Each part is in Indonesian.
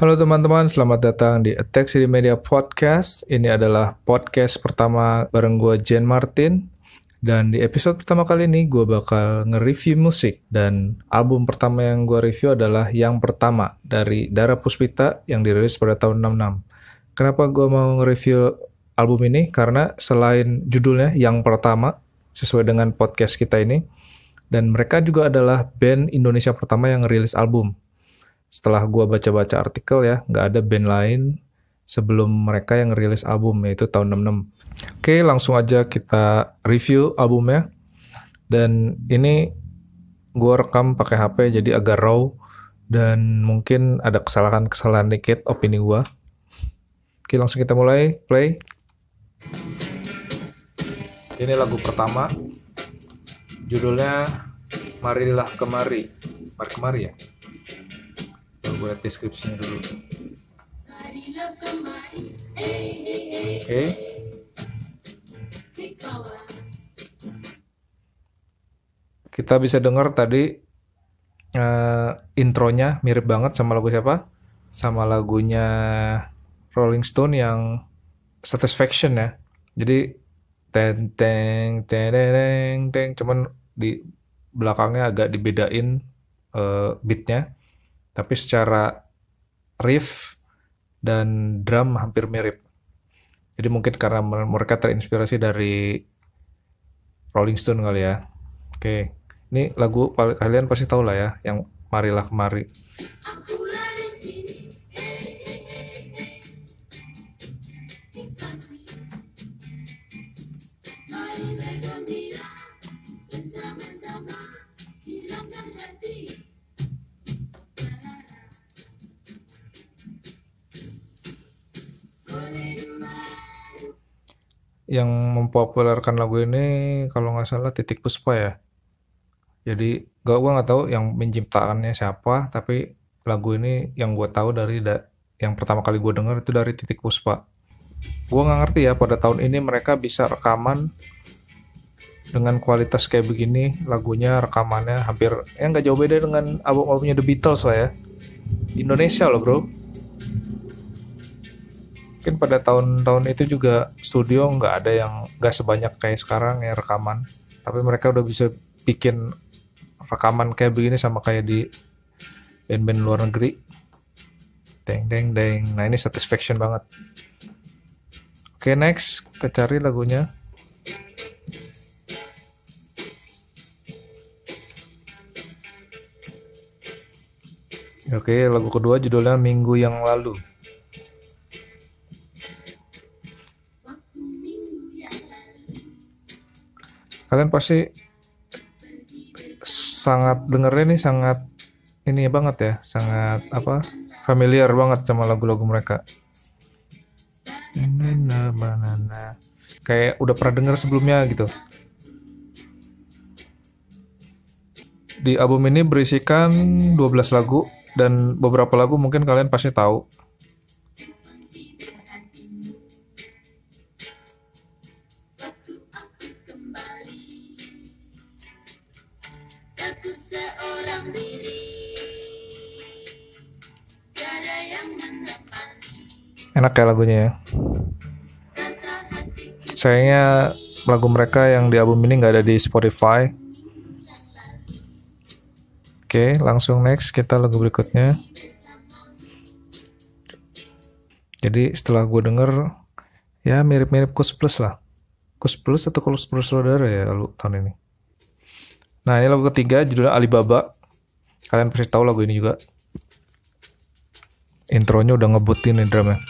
Halo teman-teman, selamat datang di Attack City Media Podcast. Ini adalah podcast pertama bareng gue Jen Martin. Dan di episode pertama kali ini gue bakal nge-review musik. Dan album pertama yang gue review adalah Yang Pertama dari Dara Puspita yang dirilis pada tahun 66. Kenapa gue mau nge-review album ini? Karena selain judulnya Yang Pertama, sesuai dengan podcast kita ini, dan mereka juga adalah band Indonesia pertama yang ngerilis album. Setelah gue baca-baca artikel ya, nggak ada band lain sebelum mereka yang rilis album yaitu tahun 66. Oke, langsung aja kita review albumnya. Dan ini gue rekam pakai HP jadi agak raw dan mungkin ada kesalahan-kesalahan dikit opini gue. Oke, langsung kita mulai play. Ini lagu pertama. Judulnya Marilah Kemari. Mari kemari ya. Gue lihat deskripsinya dulu. Oke. Kita bisa dengar tadi uh, intronya mirip banget sama lagu siapa? Sama lagunya Rolling Stone yang Satisfaction ya. Jadi teng teng teng teng cuman di belakangnya agak dibedain uh, beatnya tapi secara riff dan drum hampir mirip. Jadi mungkin karena mereka terinspirasi dari Rolling Stone kali ya. Oke, ini lagu kalian pasti tahu lah ya, yang Marilah Kemari. Mempopulerkan lagu ini kalau nggak salah titik puspa ya. Jadi gak gue nggak tahu yang menciptakannya siapa tapi lagu ini yang gue tahu dari da, yang pertama kali gue dengar itu dari titik puspa. Gue nggak ngerti ya pada tahun ini mereka bisa rekaman dengan kualitas kayak begini lagunya rekamannya hampir ya nggak jauh beda dengan album-albumnya The Beatles lah ya. Indonesia loh bro mungkin pada tahun-tahun itu juga studio nggak ada yang nggak sebanyak kayak sekarang ya rekaman. Tapi mereka udah bisa bikin rekaman kayak begini sama kayak di band-band luar negeri. Deng deng deng. Nah ini satisfaction banget. Oke next. Kita cari lagunya. Oke, lagu kedua judulnya Minggu yang Lalu. Kalian pasti sangat dengerin nih sangat ini banget ya sangat apa familiar banget sama lagu-lagu mereka. Kayak udah pernah denger sebelumnya gitu. Di album ini berisikan 12 lagu dan beberapa lagu mungkin kalian pasti tahu enak ya lagunya ya. Sayangnya lagu mereka yang di album ini nggak ada di Spotify. Oke langsung next kita lagu berikutnya. Jadi setelah gue denger ya mirip-mirip Kus Plus lah. Kus Plus atau Kus Plus Saudara ya lalu tahun ini. Nah ini lagu ketiga judulnya Alibaba. Kalian pasti tahu lagu ini juga. Intronya udah ngebutin nih drumnya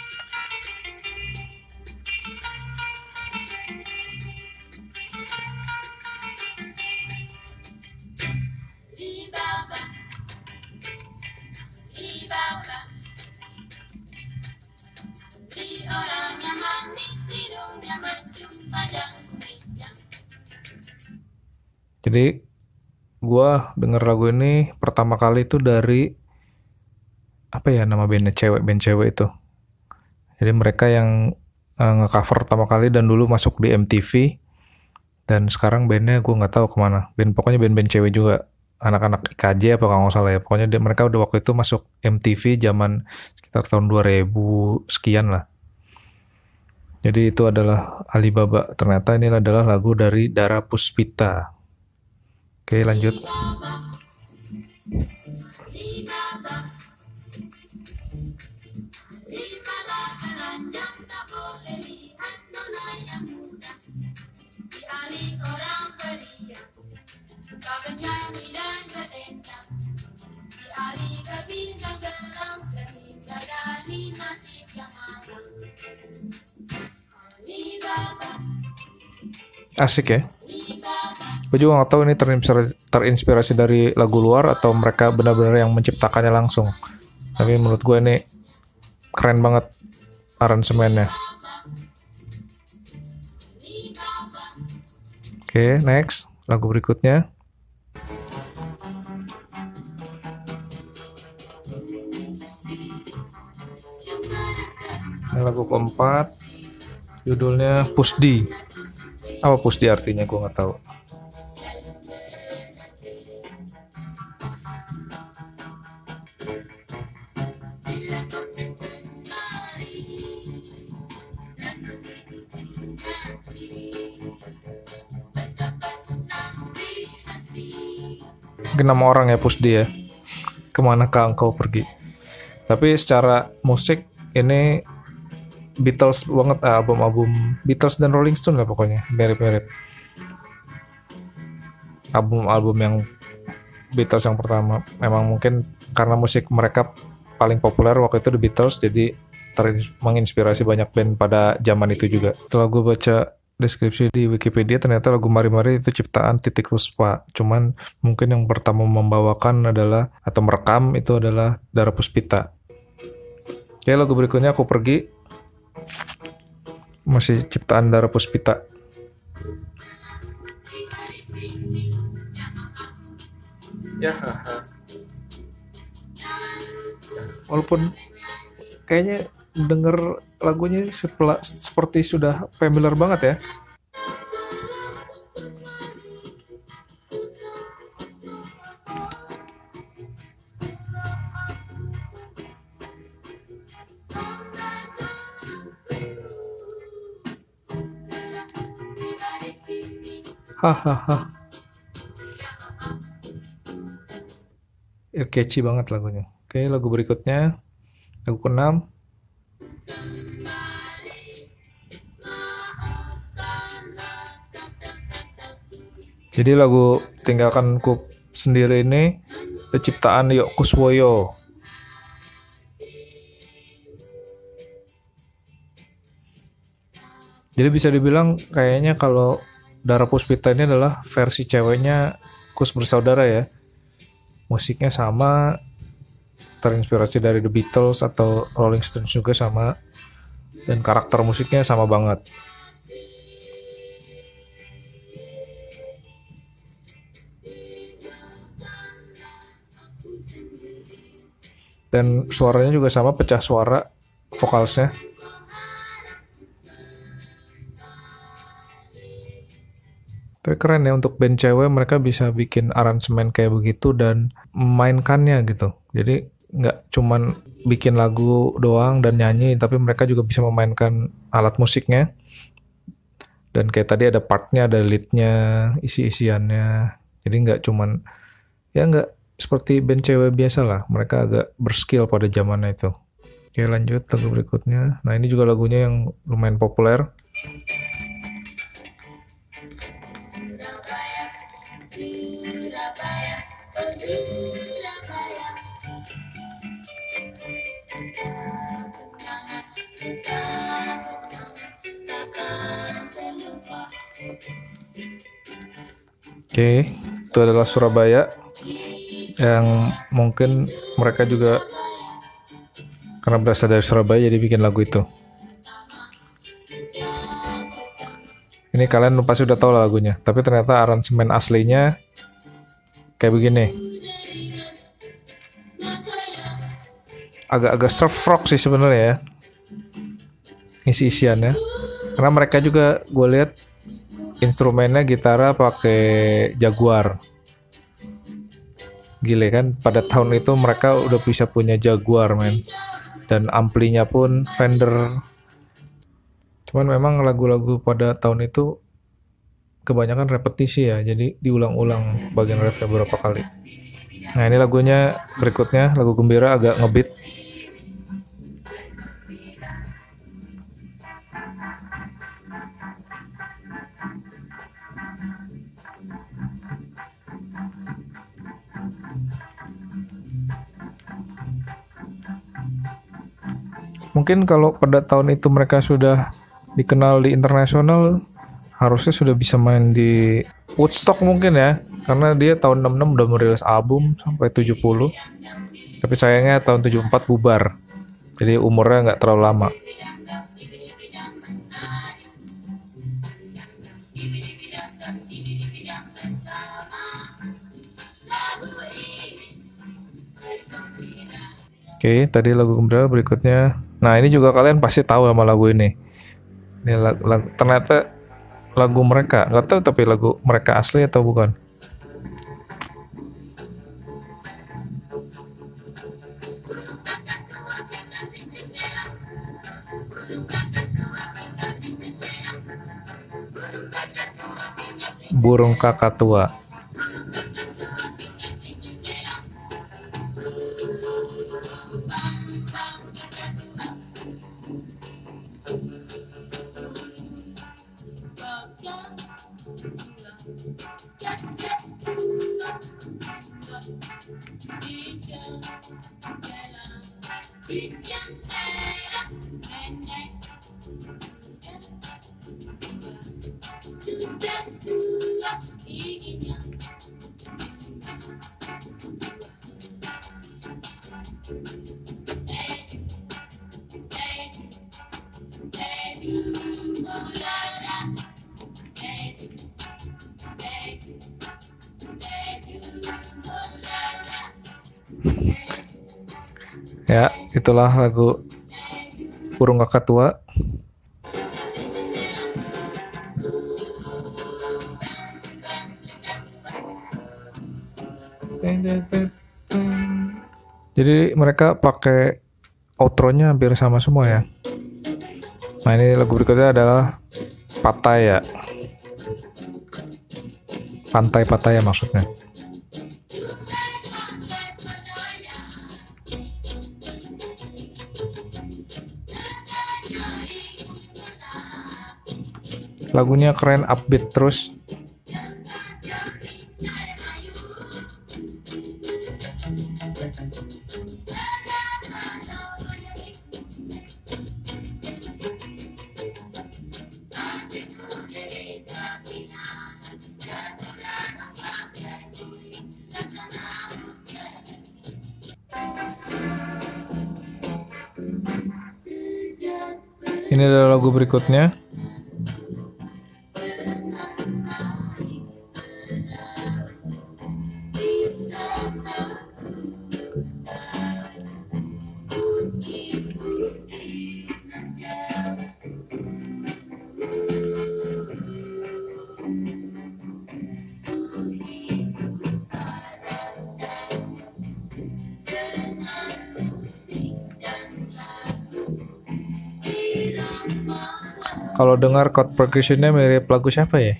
Jadi gue denger lagu ini pertama kali itu dari apa ya nama bandnya cewek band cewek itu. Jadi mereka yang uh, ngecover pertama kali dan dulu masuk di MTV dan sekarang bandnya gue nggak tahu ke mana. Band pokoknya band-band cewek juga. anak-anak IKJ apa kalau nggak salah ya. Pokoknya dia, mereka udah waktu itu masuk MTV zaman sekitar tahun 2000 sekian lah. Jadi itu adalah Alibaba. Ternyata ini adalah lagu dari Dara Puspita. Oke lanjut. Asik ya. Gue juga gak tahu ini terinspirasi, terinspirasi dari lagu luar atau mereka benar-benar yang menciptakannya langsung. Tapi menurut gue ini keren banget aransemennya. Oke, okay, next. Lagu berikutnya. Ini lagu keempat. Judulnya Pusdi. Apa Pusdi artinya gue nggak tahu. Mungkin nama orang ya Pusdi ya ke manakah engkau pergi. Tapi secara musik ini Beatles banget album-album Beatles dan Rolling Stone lah pokoknya. Mirip-mirip. Album-album yang Beatles yang pertama. Memang mungkin karena musik mereka paling populer waktu itu The Beatles jadi menginspirasi banyak band pada zaman itu juga. Setelah gue baca deskripsi di Wikipedia ternyata lagu Mari-Mari itu ciptaan Titik Ruspa. Cuman mungkin yang pertama membawakan adalah atau merekam itu adalah Dara Puspita. Oke, lagu berikutnya aku pergi. Masih ciptaan Dara Puspita. Ya, walaupun kayaknya denger lagunya setelah, seperti sudah familiar banget ya. Hahaha. catchy banget lagunya. Oke, lagu berikutnya. Lagu keenam. Jadi lagu Tinggalkan Ku sendiri ini ciptaan Yok Kuswoyo. Jadi bisa dibilang kayaknya kalau Dara Puspita ini adalah versi ceweknya Kus bersaudara ya. Musiknya sama, terinspirasi dari The Beatles atau Rolling Stones juga sama, dan karakter musiknya sama banget. dan suaranya juga sama pecah suara vokalsnya. Tapi keren ya untuk band cewek mereka bisa bikin aransemen kayak begitu dan memainkannya gitu. Jadi nggak cuman bikin lagu doang dan nyanyi tapi mereka juga bisa memainkan alat musiknya dan kayak tadi ada partnya ada leadnya isi-isiannya jadi nggak cuman ya nggak seperti band cewek biasa lah. Mereka agak berskill pada zamannya itu. Oke lanjut lagu berikutnya. Nah ini juga lagunya yang lumayan populer. Oke, itu adalah Surabaya yang mungkin mereka juga karena berasal dari Surabaya jadi bikin lagu itu. Ini kalian pasti udah tahu lagunya, tapi ternyata aransemen aslinya kayak begini. Agak-agak surf rock sih sebenarnya ya. Isi-isiannya. Karena mereka juga gue lihat instrumennya gitarnya pakai Jaguar. Gile kan pada tahun itu mereka udah bisa punya Jaguar men. Dan amplinya pun Fender. Cuman memang lagu-lagu pada tahun itu kebanyakan repetisi ya jadi diulang-ulang bagian refnya beberapa kali. Nah ini lagunya berikutnya lagu gembira agak ngebeat mungkin kalau pada tahun itu mereka sudah dikenal di internasional harusnya sudah bisa main di Woodstock mungkin ya. Karena dia tahun 66 udah merilis album sampai 70 tapi sayangnya tahun 74 bubar. Jadi umurnya nggak terlalu lama. Oke, tadi lagu gembira berikutnya. Nah, ini juga kalian pasti tahu sama lagu ini. Ini lagu, lagu, ternyata lagu mereka, nggak tahu tapi lagu mereka asli atau bukan. Burung kakak tua. Yeah. Ya, itulah lagu Burung Kakak Tua. Jadi mereka pakai outro-nya hampir sama semua ya. Nah ini lagu berikutnya adalah Pataya. Pantai Pataya maksudnya. Lagunya keren, upbeat terus. Ini adalah lagu berikutnya. Kalau dengar chord progressionnya mirip lagu siapa ya?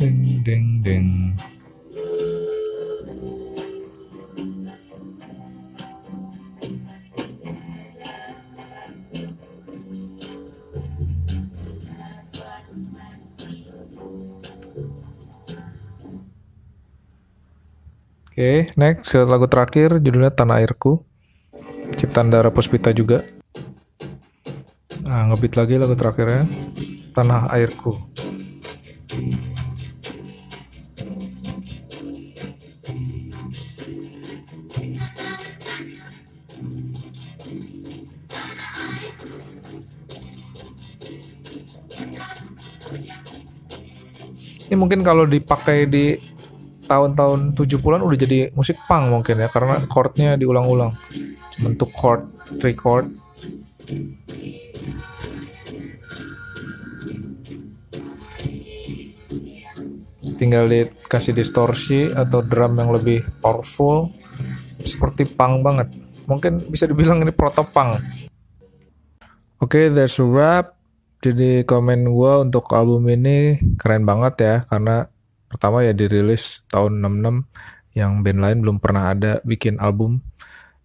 Ding ding ding. Oke, okay, next lagu terakhir judulnya Tanah Airku. Ciptaan Dara Puspita juga. Nah, ngebit lagi lagu terakhirnya Tanah Airku. Ini mungkin kalau dipakai di tahun-tahun 70-an udah jadi musik punk mungkin ya karena chordnya diulang-ulang bentuk chord three chord tinggal dikasih distorsi atau drum yang lebih powerful seperti punk banget. Mungkin bisa dibilang ini proto punk. Oke okay, that's a wrap. Jadi komen gue untuk album ini keren banget ya karena pertama ya dirilis tahun 66 yang band lain belum pernah ada bikin album.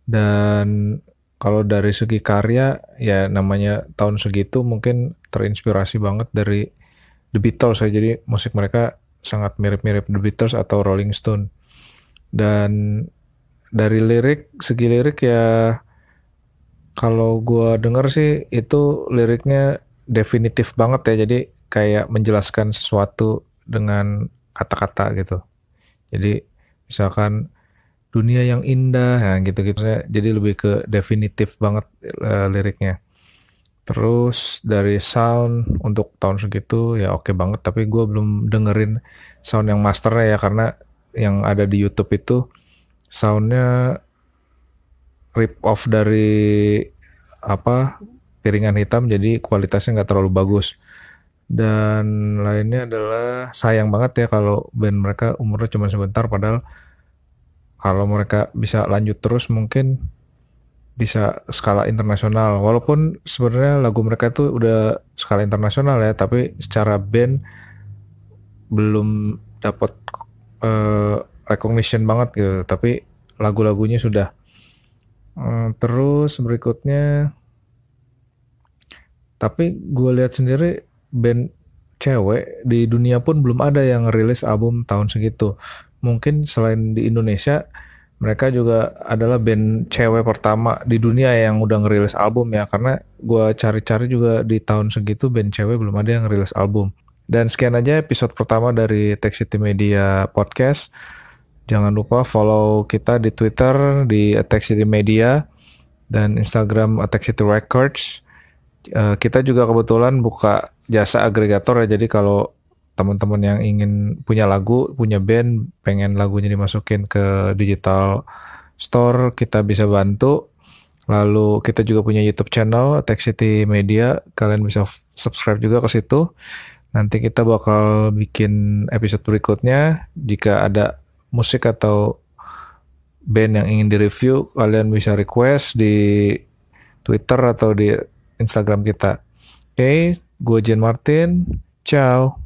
Dan kalau dari segi karya ya namanya tahun segitu mungkin terinspirasi banget dari The Beatles ya. Jadi musik mereka sangat mirip-mirip The Beatles atau Rolling Stone. Dan dari lirik segi lirik ya kalau gue denger sih itu liriknya definitif banget ya. Jadi kayak menjelaskan sesuatu dengan kata-kata gitu. Jadi misalkan dunia yang indah nah gitu-gitu. Jadi lebih ke definitif banget uh, liriknya terus dari sound untuk tahun segitu ya oke okay banget. Tapi gue belum dengerin sound yang masternya ya karena yang ada di YouTube itu soundnya rip off dari apa piringan hitam jadi kualitasnya nggak terlalu bagus. Dan lainnya adalah sayang banget ya kalau band mereka umurnya cuma sebentar padahal kalau mereka bisa lanjut terus mungkin bisa skala internasional. Walaupun sebenarnya lagu mereka itu udah skala internasional ya tapi secara band belum dapat uh, recognition banget gitu. Tapi lagu-lagunya sudah. Uh, terus berikutnya tapi gue lihat sendiri band cewek di dunia pun belum ada yang rilis album tahun segitu. Mungkin selain di Indonesia mereka juga adalah band cewek pertama di dunia yang udah ngerilis album ya karena gue cari-cari juga di tahun segitu band cewek belum ada yang ngerilis album. Dan sekian aja episode pertama dari Tech City Media Podcast. Jangan lupa follow kita di Twitter di Tech City Media dan Instagram Attack City Records. Uh, kita juga kebetulan buka jasa agregator ya jadi kalau teman-teman yang ingin punya lagu, punya band, pengen lagunya dimasukin ke digital store, kita bisa bantu. Lalu kita juga punya YouTube channel Tech City Media, kalian bisa subscribe juga ke situ. Nanti kita bakal bikin episode berikutnya. Jika ada musik atau band yang ingin direview, kalian bisa request di Twitter atau di Instagram kita. Oke, okay, gue Jen Martin. Ciao.